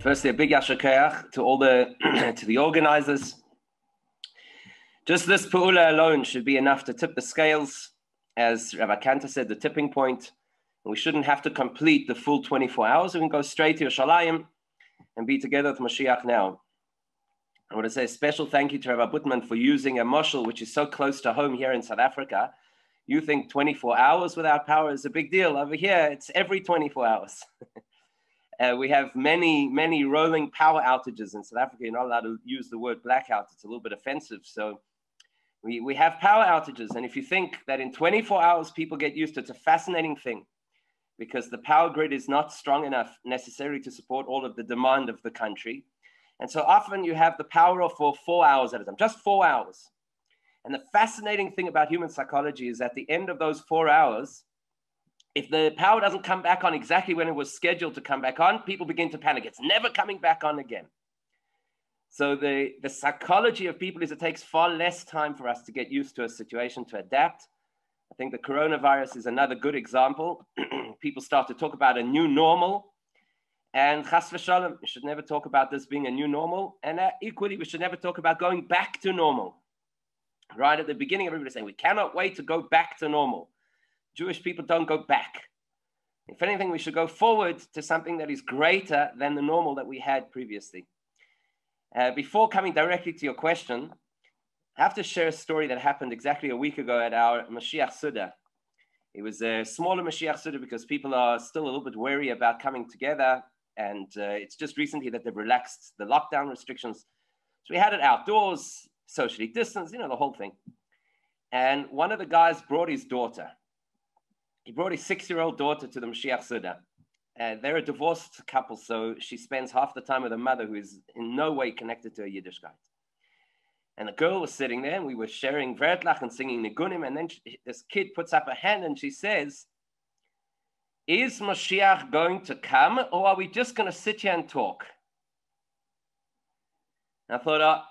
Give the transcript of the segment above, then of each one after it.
Firstly, a big yashakayach to all the to the organizers. Just this pu'ula alone should be enough to tip the scales, as Rabbi Kanta said, the tipping point. We shouldn't have to complete the full 24 hours. We can go straight to Yerushalayim and be together with Mashiach now. I want to say a special thank you to Rabbi Butman for using a mushal which is so close to home here in South Africa. You think 24 hours without power is a big deal. Over here, it's every 24 hours. uh, we have many, many rolling power outages in South Africa. You're not allowed to use the word blackout. It's a little bit offensive. So we, we have power outages. And if you think that in 24 hours people get used to it, it's a fascinating thing because the power grid is not strong enough necessarily to support all of the demand of the country. And so often you have the power of for four hours at a time, just four hours. And the fascinating thing about human psychology is at the end of those four hours, if the power doesn't come back on exactly when it was scheduled to come back on, people begin to panic. It's never coming back on again. So the, the psychology of people is it takes far less time for us to get used to a situation, to adapt. I think the coronavirus is another good example. people start to talk about a new normal. And chas v'shalom, we should never talk about this being a new normal. And uh, equally, we should never talk about going back to normal. Right at the beginning, everybody's saying we cannot wait to go back to normal. Jewish people don't go back. If anything, we should go forward to something that is greater than the normal that we had previously. Uh, before coming directly to your question, I have to share a story that happened exactly a week ago at our Mashiach Suda. It was a smaller Mashiach Suda because people are still a little bit wary about coming together. And uh, it's just recently that they've relaxed the lockdown restrictions. So we had it outdoors, socially distanced, you know, the whole thing. And one of the guys brought his daughter. He brought his six year old daughter to the Mashiach Suda. Uh, they're a divorced couple, so she spends half the time with her mother, who is in no way connected to her Yiddishkeit. And the girl was sitting there, and we were sharing Vertlach and singing Nigunim. And then she, this kid puts up a hand and she says, Is Mashiach going to come, or are we just going to sit here and talk? And I thought, oh,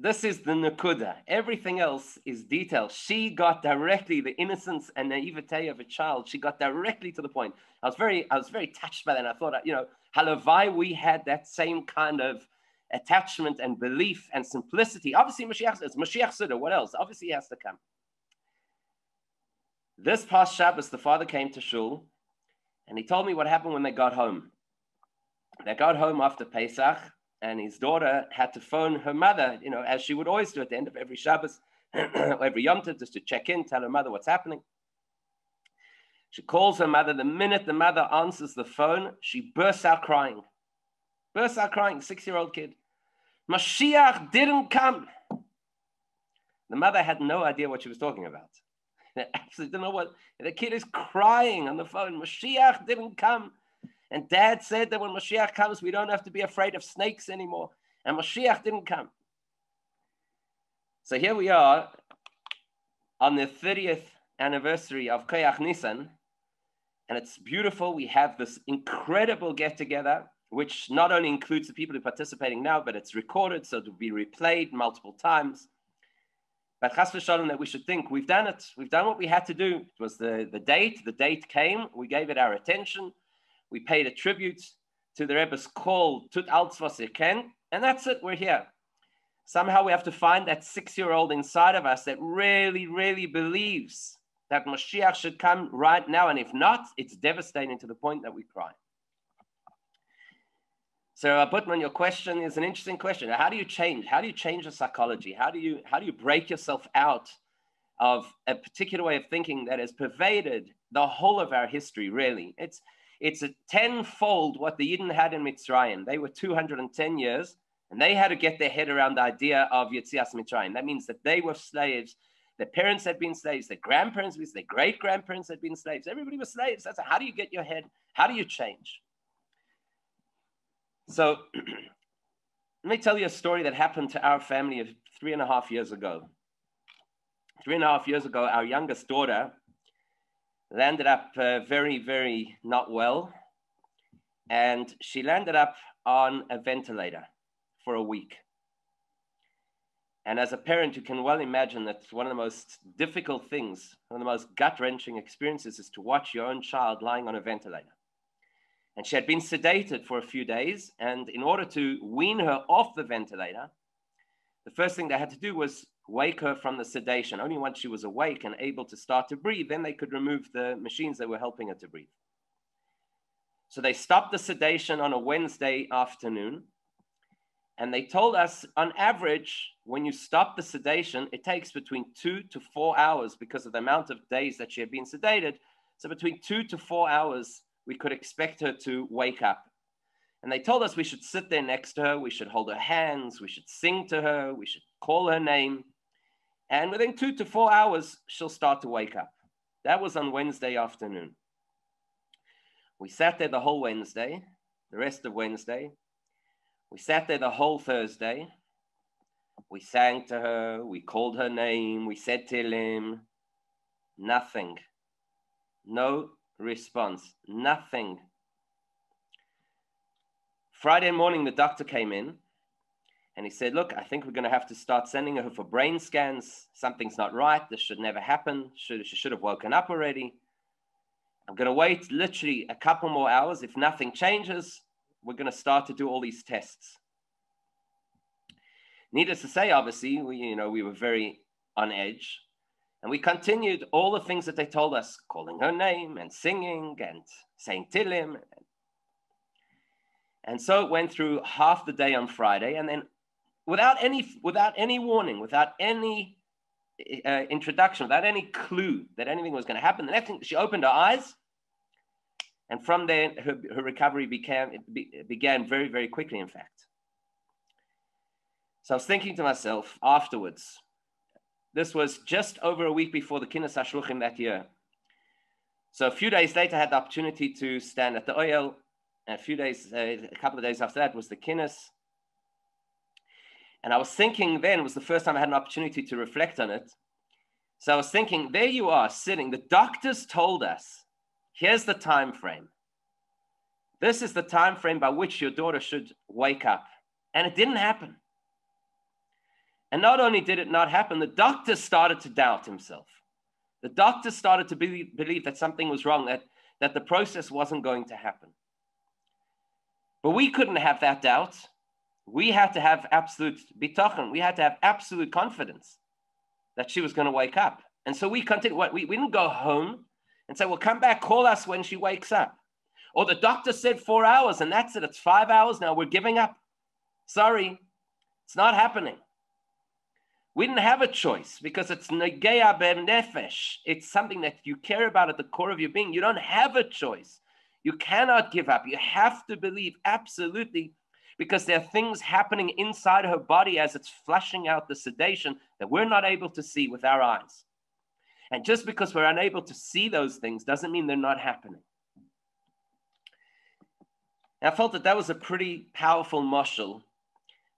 this is the Nakuda. Everything else is detail. She got directly the innocence and naivete of a child. She got directly to the point. I was very, I was very touched by that. And I thought, you know, halavai, we had that same kind of attachment and belief and simplicity. Obviously, Mashiach is Mashiach Suda. What else? Obviously, he has to come. This past Shabbos, the father came to shul, and he told me what happened when they got home. They got home after Pesach, and his daughter had to phone her mother, you know, as she would always do at the end of every Shabbos, every Yom Tov, just to check in, tell her mother what's happening. She calls her mother. The minute the mother answers the phone, she bursts out crying bursts out crying, six year old kid. Mashiach didn't come. The mother had no idea what she was talking about. absolutely didn't know what. The kid is crying on the phone. Mashiach didn't come. And dad said that when Mashiach comes, we don't have to be afraid of snakes anymore. And Mashiach didn't come. So here we are on the 30th anniversary of Chof Ches Nisan. And it's beautiful. We have this incredible get together which not only includes the people who are participating now, but it's recorded, so to be replayed multiple times. But chas v'shalom that we should think we've done it. We've done what we had to do. It was the, the date. The date came. We gave it our attention. We paid a tribute to the Rebbe's call, Tut alts was ken, and that's it. We're here. Somehow we have to find that six-year-old inside of us that really, really believes that Mashiach should come right now. And if not, it's devastating to the point that we cry. So, uh, Butman, your question is an interesting question. How do you change? How do you change the psychology? How do you how do you break yourself out of a particular way of thinking that has pervaded the whole of our history? Really, it's it's a tenfold what the Yidden had in Mitzrayim. They were 210 years, and they had to get their head around the idea of Yitzias Mitzrayim. That means that they were slaves. Their parents had been slaves. Their grandparents, their great grandparents had been slaves. Everybody was slaves. That's how do you get your head? How do you change? So let me tell you a story that happened to our family three and a half years ago. Three and a half years ago, our youngest daughter landed up uh, very, very not well. And she landed up on a ventilator for a week. And as a parent, you can well imagine that one of the most difficult things, one of the most gut wrenching experiences is to watch your own child lying on a ventilator. And she had been sedated for a few days. And in order to wean her off the ventilator, the first thing they had to do was wake her from the sedation. Only once she was awake and able to start to breathe, then they could remove the machines that were helping her to breathe. So they stopped the sedation on a Wednesday afternoon. And they told us on average, when you stop the sedation, it takes between two to four hours because of the amount of days that she had been sedated. So between two to four hours, we could expect her to wake up. And they told us we should sit there next to her, we should hold her hands, we should sing to her, we should call her name. And within two to four hours, she'll start to wake up. That was on Wednesday afternoon. We sat there the whole Wednesday, the rest of Wednesday. We sat there the whole Thursday. We sang to her, we called her name, we said Tehillim. Nothing. No response. Nothing. Friday morning, the doctor came in and he said, Look, I think we're going to have to start sending her for brain scans. Something's not right. This should never happen. Should, she should have woken up already. I'm going to wait literally a couple more hours. If nothing changes, we're going to start to do all these tests. Needless to say, obviously, we, you know, we were very on edge. And we continued all the things that they told us, calling her name and singing and saying Tehillim. And so it went through half the day on Friday. And then without any without any warning, without any uh, introduction, without any clue that anything was going to happen. The next thing, she opened her eyes, and from there, her, her recovery began began very very quickly. In fact, so I was thinking to myself afterwards. This was just over a week before the Kinnis Hashluchim that year. So a few days later, I had the opportunity to stand at the Ohel. A few days, uh, a couple of days after that, was the Kinnis. And I was thinking then was the first time I had an opportunity to reflect on it. So I was thinking, there you are sitting. The doctors told us, here's the time frame. This is the time frame by which your daughter should wake up. And it didn't happen. And not only did it not happen, the doctor started to doubt himself. The doctor started to believe, believe that something was wrong, that, that the process wasn't going to happen. But we couldn't have that doubt we had to have absolute bitachon. We had to have absolute confidence that she was going to wake up. And so we continued. What we, we didn't go home and say, "Well, come back, call us when she wakes up." Or the doctor said four hours, and that's it. It's five hours now. We're giving up. Sorry, it's not happening. We didn't have a choice because it's negeya ben nefesh. It's something that you care about at the core of your being. You don't have a choice. You cannot give up. You have to believe absolutely because there are things happening inside her body as it's flushing out the sedation that we're not able to see with our eyes. And just because we're unable to see those things doesn't mean they're not happening. And I felt that that was a pretty powerful mushal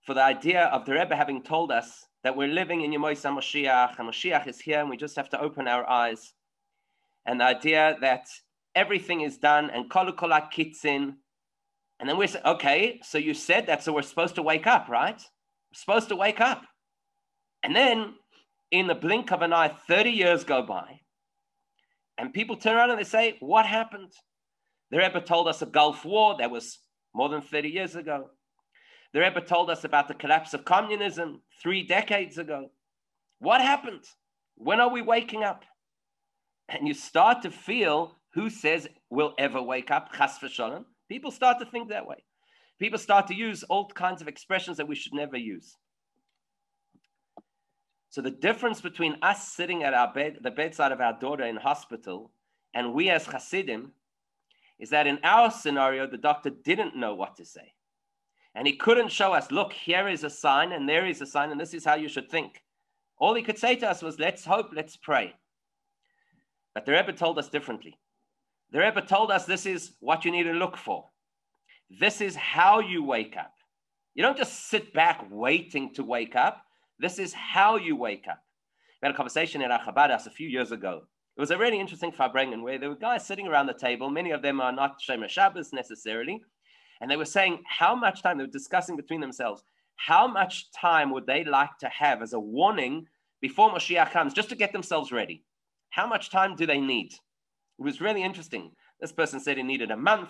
for the idea of the Rebbe having told us that we're living in Yemois HaMashiach, and Mashiach is here, and we just have to open our eyes. And the idea that everything is done, and kolukola kitzin, and then we say, okay, so you said that, so we're supposed to wake up, right? We're supposed to wake up. And then in the blink of an eye, 30 years go by, and people turn around and they say, what happened? The Rebbe told us a Gulf War that was more than 30 years ago. The Rebbe told us about the collapse of communism three decades ago. What happened? When are we waking up? And you start to feel who says we'll ever wake up, chas v'sholem, People start to think that way. People start to use old kinds of expressions that we should never use. So the difference between us sitting at our bed, the bedside of our daughter in hospital, and we as Hasidim, is that in our scenario, the doctor didn't know what to say. And he couldn't show us, look, here is a sign, and there is a sign, and this is how you should think. All he could say to us was, let's hope, let's pray. But the Rebbe told us differently. The Rebbe told us this is what you need to look for. This is how you wake up. You don't just sit back waiting to wake up. This is how you wake up. We had a conversation in Achabadas a few years ago. It was a really interesting Farbrengen where there were guys sitting around the table. Many of them are not Shomer Shabbos necessarily. And they were saying how much time, they were discussing between themselves, how much time would they like to have as a warning before Moshiach comes just to get themselves ready? How much time do they need? It was really interesting. This person said he needed a month.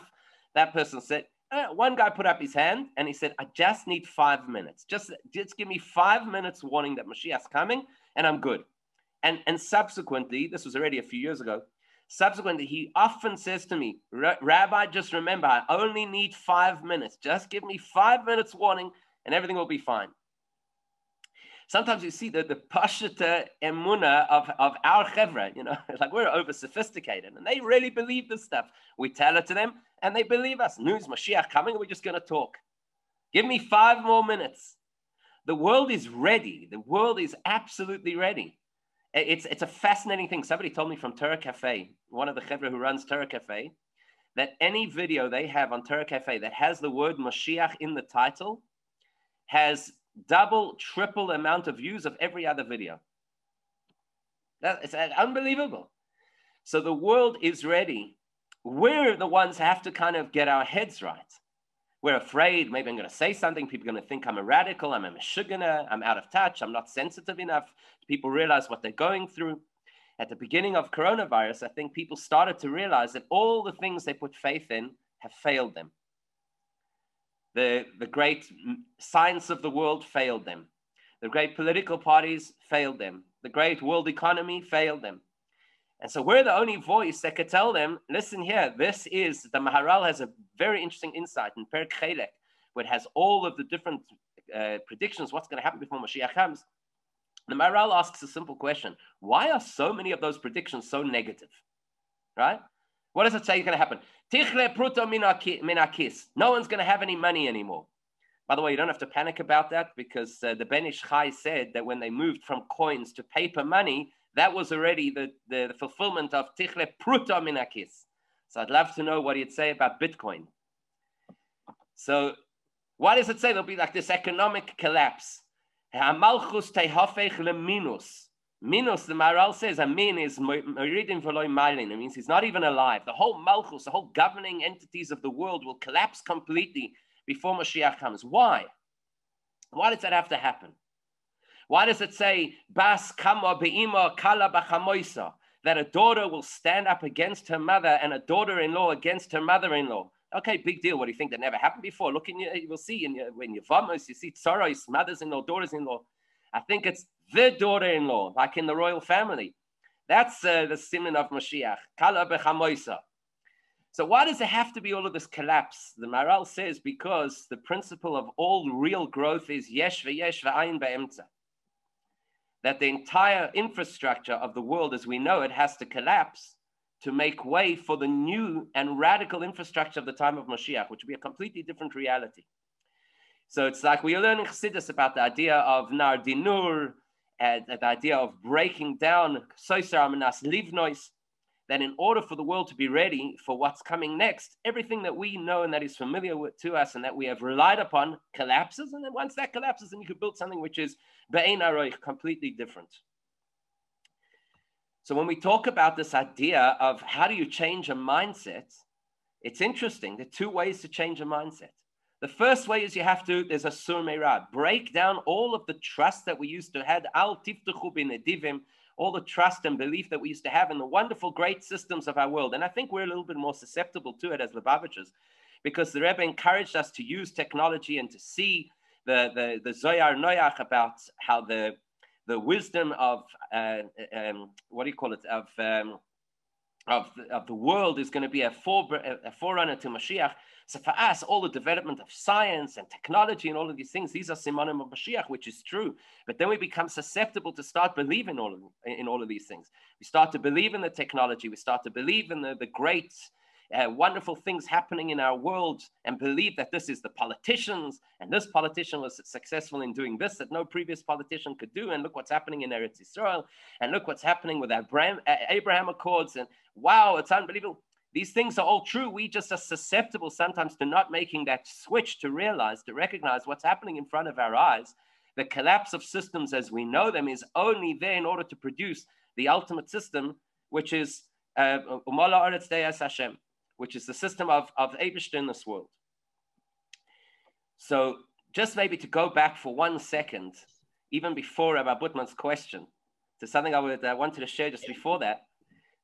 That person said, uh, one guy put up his hand and he said, I just need five minutes. Just, just give me five minutes warning that Mashiach's coming and I'm good. And, and subsequently, this was already a few years ago, subsequently, he often says to me, Rabbi, just remember, I only need five minutes. Just give me five minutes warning and everything will be fine. Sometimes you see the, the pashata emuna of, of our chevra, you know, like we're over sophisticated and they really believe this stuff. We tell it to them and they believe us. News, Mashiach coming, we're just going to talk. Give me five more minutes. The world is ready. The world is absolutely ready. It's, it's a fascinating thing. Somebody told me from Torah Cafe, one of the chevra who runs Torah Cafe, that any video they have on Torah Cafe that has the word Mashiach in the title has double, triple amount of views of every other video. That, it's unbelievable. So the world is ready. We're the ones have to kind of get our heads right. We're afraid maybe I'm going to say something. People are going to think I'm a radical, I'm a meshugana, I'm out of touch, I'm not sensitive enough. People realize what they're going through. At the beginning of coronavirus, I think people started to realize that all the things they put faith in have failed them. The, the great science of the world failed them. The great political parties failed them. The great world economy failed them. And so we're the only voice that could tell them, listen here, this is, the Maharal has a very interesting insight in Per Chelek, where it has all of the different uh, predictions, what's going to happen before Mashiach comes. The Maharal asks a simple question. Why are so many of those predictions so negative? Right? What does it say is going to happen? Tichle pruto minakis. No one's going to have any money anymore. By the way, you don't have to panic about that because uh, the Ben Ish Chai said that when they moved from coins to paper money, that was already the, the, the fulfillment of Tichle pruto minakis. So I'd love to know what he'd say about Bitcoin. So what does it say? There'll be like this economic collapse. Hamalchus tehafech leminus. Minus, the Maharal says, a min is meridim v'loy malin. It means he's not even alive. The whole malchus, the whole governing entities of the world will collapse completely before Mashiach comes. Why? Why does that have to happen? Why does it say, Bas kama be'ima kala b'chamoisa? That a daughter will stand up against her mother and a daughter-in-law against her mother-in-law. Okay, big deal. What do you think? That never happened before. Look in your, you will see in your, when you vamos, you see tsaros, mothers-in-law, daughters-in-law. I think it's the daughter-in-law, like in the royal family. That's uh, the simon of Mashiach. Kala bechamoisa. So why does it have to be all of this collapse? The Maharal says because the principle of all real growth is yesh ve'yesh ve'ayin be'emtza. That the entire infrastructure of the world as we know it has to collapse to make way for the new and radical infrastructure of the time of Mashiach, which will be a completely different reality. So it's like we are learning Chassidus about the idea of Nar Dinur, and the idea of breaking down Soisar Amanas Livnois, that in order for the world to be ready for what's coming next, everything that we know and that is familiar with, to us and that we have relied upon collapses. And then once that collapses, then you could build something which is Be'ein Aroich, completely different. So when we talk about this idea of how do you change a mindset, it's interesting. There are two ways to change a mindset. The first way is you have to, there's a sur break down all of the trust that we used to have, al tiftuchu binedivim, all the trust and belief that we used to have in the wonderful, great systems of our world. And I think we're a little bit more susceptible to it as Lubavitchers, because the Rebbe encouraged us to use technology and to see the, the, the Zohar Noach about how the, the wisdom of, uh, um, what do you call it, of, um, of, the, of the world is going to be a, fore, a forerunner to Mashiach. So for us, all the development of science and technology and all of these things, these are simonim of Mashiach, which is true. But then we become susceptible to start believing all of, in all of these things. We start to believe in the technology. We start to believe in the, the great, uh, wonderful things happening in our world and believe that this is the politicians and this politician was successful in doing this that no previous politician could do. And look what's happening in Eretz Israel and look what's happening with Abraham, Abraham Accords. And wow, it's unbelievable. These things are all true. We just are susceptible sometimes to not making that switch to realize, to recognize what's happening in front of our eyes. The collapse of systems as we know them is only there in order to produce the ultimate system, which is uh, which is the system of, of Abishta in this world. So just maybe to go back for one second, even before Rabbi Butman's question, to something I would, uh, wanted to share just before that.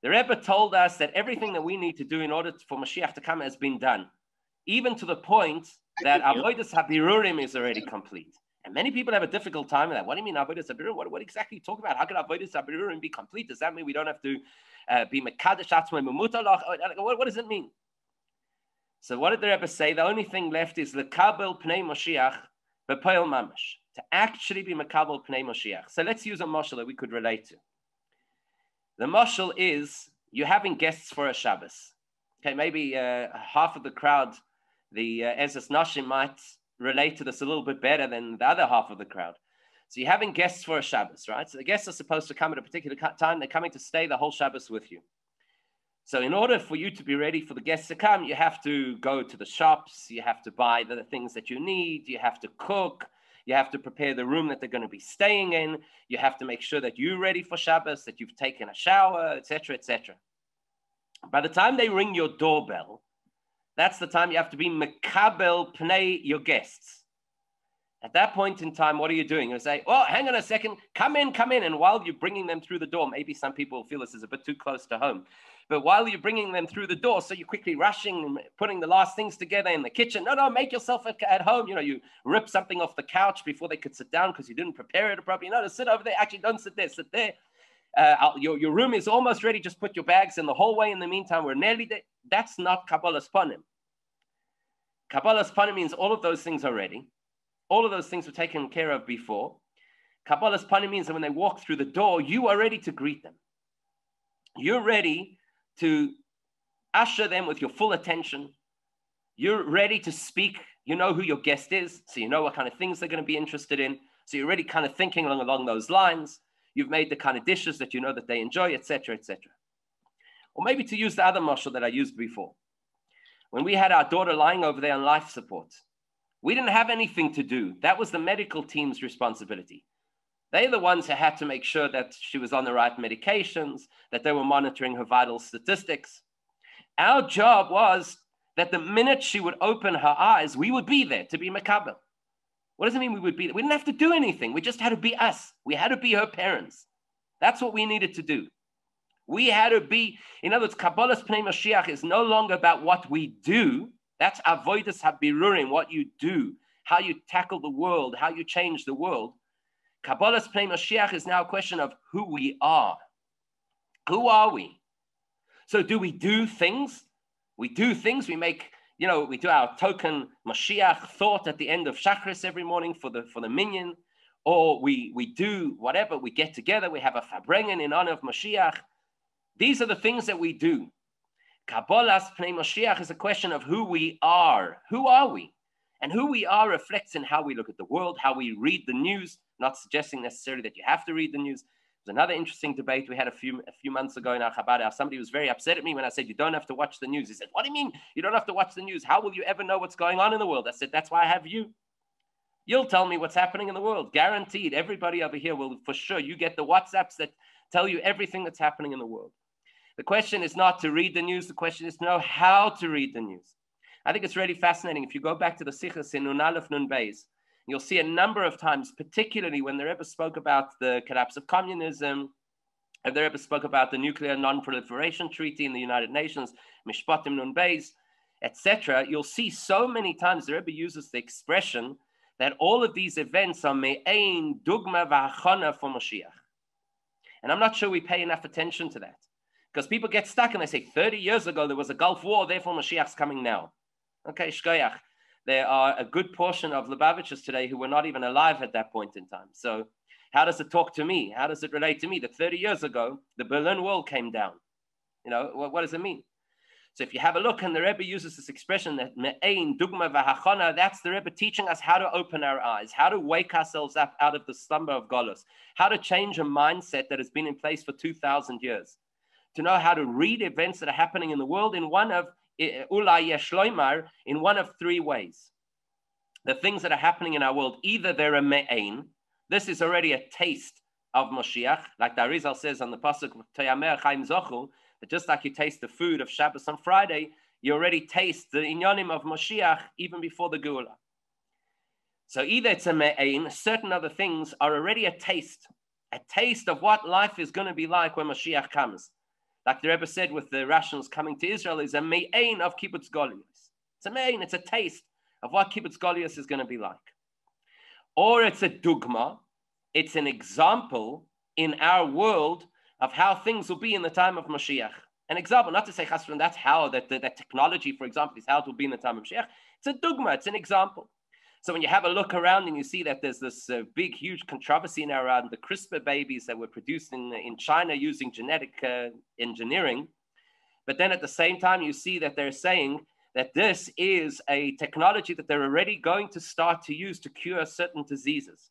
The Rebbe told us that everything that we need to do in order for Mashiach to come has been done. even to the point that avodas habirurim is already complete. And many people have a difficult time with that. What do you mean avodas habirurim? What, what exactly you talk about? How can avodas habirurim be complete? Does that mean we don't have to be mekadesh atzmei memutalach? What, what does it mean? So what did the Rebbe say? The only thing left is the kabel pnei Moshiach b'poel mamash to actually be makabel pnei Moshiach. So let's use a mashal that we could relate to. The mashal is you're having guests for a Shabbos. Okay, maybe uh, half of the crowd, the uh, Ezras Nashim might relate to this a little bit better than the other half of the crowd. So you're having guests for a Shabbos, right? So the guests are supposed to come at a particular time. They're coming to stay the whole Shabbos with you. So in order for you to be ready for the guests to come, you have to go to the shops, you have to buy the things that you need, you have to cook, you have to prepare the room that they're going to be staying in, you have to make sure that you're ready for Shabbos, that you've taken a shower, etc., etc. By the time they ring your doorbell, that's the time you have to be mekabel pnei your guests. At that point in time, what are you doing? You say, "Oh, hang on a second, come in, come in." And while you're bringing them through the door, maybe some people feel this is a bit too close to home. But while you're bringing them through the door, so you're quickly rushing, and putting the last things together in the kitchen. No, no, make yourself at, home. You know, you rip something off the couch before they could sit down because you didn't prepare it properly. No, to sit over there. Actually, don't sit there. Sit there. Uh, your, your room is almost ready. Just put your bags in the hallway. In the meantime, we're nearly there. That's not Kabbalas panim. Kabbalas panim means all of those things are ready. All of those things were taken care of before. Kabbalas panim means that when they walk through the door, you are ready to greet them. You're ready to usher them with your full attention. You're ready to speak. You know who your guest is, so you know what kind of things they're going to be interested in. So you're already kind of thinking along, along those lines. You've made the kind of dishes that you know that they enjoy, etc., etc. Or maybe to use the other mashal that I used before. When we had our daughter lying over there on life support, we didn't have anything to do. That was the medical team's responsibility. They're the ones who had to make sure that she was on the right medications, that they were monitoring her vital statistics. Our job was that the minute she would open her eyes, we would be there to be makabel. What does it mean we would be there? We didn't have to do anything. We just had to be us. We had to be her parents. That's what we needed to do. We had to be, in other words, Kabbalas Pnei Mashiach is no longer about what we do. That's avoidus habirurim, what you do, how you tackle the world, how you change the world. Kabbalas Pnei Mashiach is now a question of who we are. Who are we? So do we do things? We do things. We make, you know, we do our token Mashiach thought at the end of Shachris every morning for the for the minyan, or we we do whatever. We get together. We have a farbrengen in honor of Mashiach. These are the things that we do. Kabbalas Pnei Mashiach is a question of who we are. Who are we? And who we are reflects in how we look at the world, how we read the news, not suggesting necessarily that you have to read the news. There's another interesting debate we had a few a few months ago in our Chabad. Somebody was very upset at me when I said, You don't have to watch the news. He said, What do you mean you don't have to watch the news? How will you ever know what's going on in the world? I said, That's why I have you. You'll tell me what's happening in the world. Guaranteed. Everybody over here will, for sure, you get the WhatsApps that tell you everything that's happening in the world. The question is not to read the news, the question is to know how to read the news. I think it's really fascinating. If you go back to the Sichos in Nun Aleph Nun Beis, you'll see a number of times, particularly when the Rebbe spoke about the collapse of communism, and the Rebbe spoke about the Nuclear Non-Proliferation Treaty in the United Nations, Mishpatim Nun Beis, etc. You'll see so many times the Rebbe uses the expression that all of these events are me'ein dugma v'achana for Mashiach. And I'm not sure we pay enough attention to that. Because people get stuck and they say, 30 years ago there was a Gulf War, therefore Mashiach's coming now. Okay, shkoyach. There are a good portion of Lubavitchers today who were not even alive at that point in time. So, how does it talk to me? How does it relate to me that 30 years ago the Berlin Wall came down? You know, what, what does it mean? So if you have a look, and the Rebbe uses this expression that me'ein dugma v'hachana, that's the Rebbe teaching us how to open our eyes, how to wake ourselves up out of the slumber of Golos, how to change a mindset that has been in place for 2,000 years, to know how to read events that are happening in the world in one of eh, eh, ulay yeshloimar in one of three ways. The things that are happening in our world, either they're a me'ain, this is already a taste of Moshiach, like the Arizal says on the pasuk Toyamer Chaim Zochu, that just like you taste the food of Shabbos on Friday, you already taste the inyanim of Moshiach even before the Geula. So either it's a me'ain, certain other things are already a taste, a taste of what life is going to be like when Moshiach comes like the Rebbe said with the rationals coming to Israel, is a me'ain of kibbutz golios. It's a main, it's a taste of what Kibbutz Golios is going to be like. Or it's a dugma, it's an example in our world of how things will be in the time of Mashiach. An example, not to say Chasron, that's how that, that, that, technology, for example, is how it will be in the time of Mashiach. It's a dugma, it's an example. So when you have a look around and you see that there's this uh, big, huge controversy now around the CRISPR babies that were produced in, in China using genetic uh, engineering, but then at the same time, you see that they're saying that this is a technology that they're already going to start to use to cure certain diseases.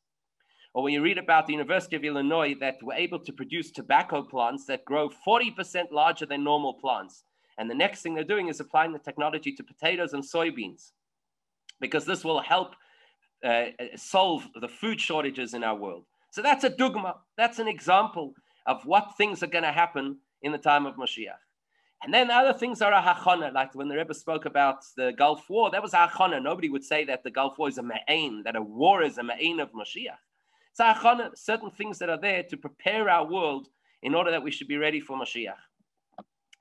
Or when you read about the University of Illinois that were able to produce tobacco plants that grow 40% larger than normal plants. And the next thing they're doing is applying the technology to potatoes and soybeans because this will help uh, solve the food shortages in our world. So that's a dugma. That's an example of what things are going to happen in the time of Mashiach. And then other things are a hachana, like when the Rebbe spoke about the Gulf War, that was a hachana. Nobody would say that the Gulf War is a ma'ain, that a war is a ma'ain of Mashiach. It's a hachana, certain things that are there to prepare our world in order that we should be ready for Mashiach.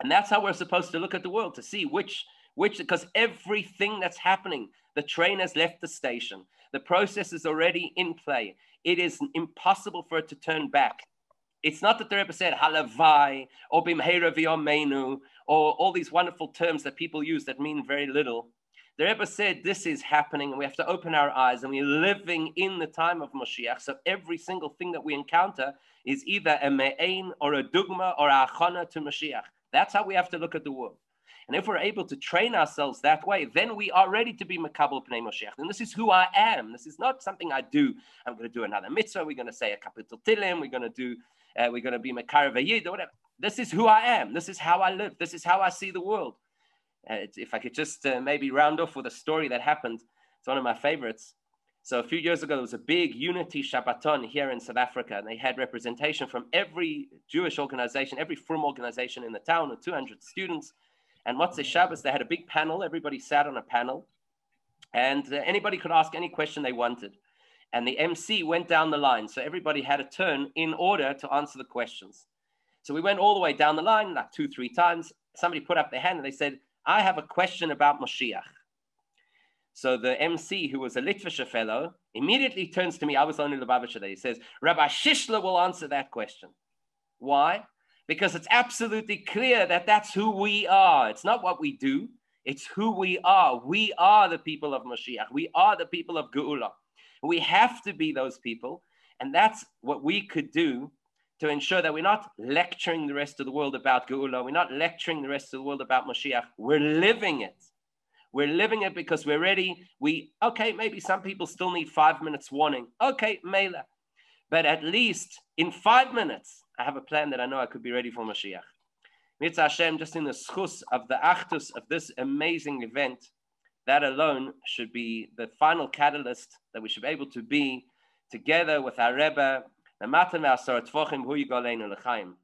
And that's how we're supposed to look at the world, to see which, which, because everything that's happening, the train has left the station, the process is already in play. It is impossible for it to turn back. It's not that the Rebbe said halavai or bimheira v'yomenu or all these wonderful terms that people use that mean very little. The Rebbe said this is happening and we have to open our eyes and we're living in the time of Mashiach. So every single thing that we encounter is either a me'ain or a dugma or a achana to Mashiach. That's how we have to look at the world. And if we're able to train ourselves that way, then we are ready to be Makabal Pnei Moshiach. And this is who I am. This is not something I do. I'm going to do another mitzvah. We're going to say a kapitel Tehillim. We're going to do, uh, we're going to be Makar or whatever. This is who I am. This is how I live. This is how I see the world. Uh, if I could just uh, maybe round off with a story that happened, it's one of my favorites. So a few years ago, there was a big unity Shabbaton here in South Africa, and they had representation from every Jewish organization, every frum organization in the town, of 200 students. And what's the Shabbos? They had a big panel. Everybody sat on a panel, and uh, anybody could ask any question they wanted. And the MC went down the line, so everybody had a turn in order to answer the questions. So we went all the way down the line, like two, three times. Somebody put up their hand and they said, "I have a question about Moshiach." So the MC, who was a Litvisher fellow, immediately turns to me. I was only the Lubavitcher there. He says, Rabbi Shishler will answer that question. Why? Because it's absolutely clear that that's who we are. It's not what we do, it's who we are. We are the people of Mashiach, we are the people of Geula. We have to be those people, and that's what we could do to ensure that we're not lecturing the rest of the world about Geula, we're not lecturing the rest of the world about Mashiach, we're living it. We're living it because we're ready. We, okay, maybe some people still need five minutes warning. Okay, Mela. But at least in five minutes, I have a plan that I know I could be ready for Mashiach. Mitzvah Hashem, just in the schus of the achtus of this amazing event, that alone should be the final catalyst that we should be able to be together with our Rebbe, the Matan Asar Tvochim Hu L'chaim.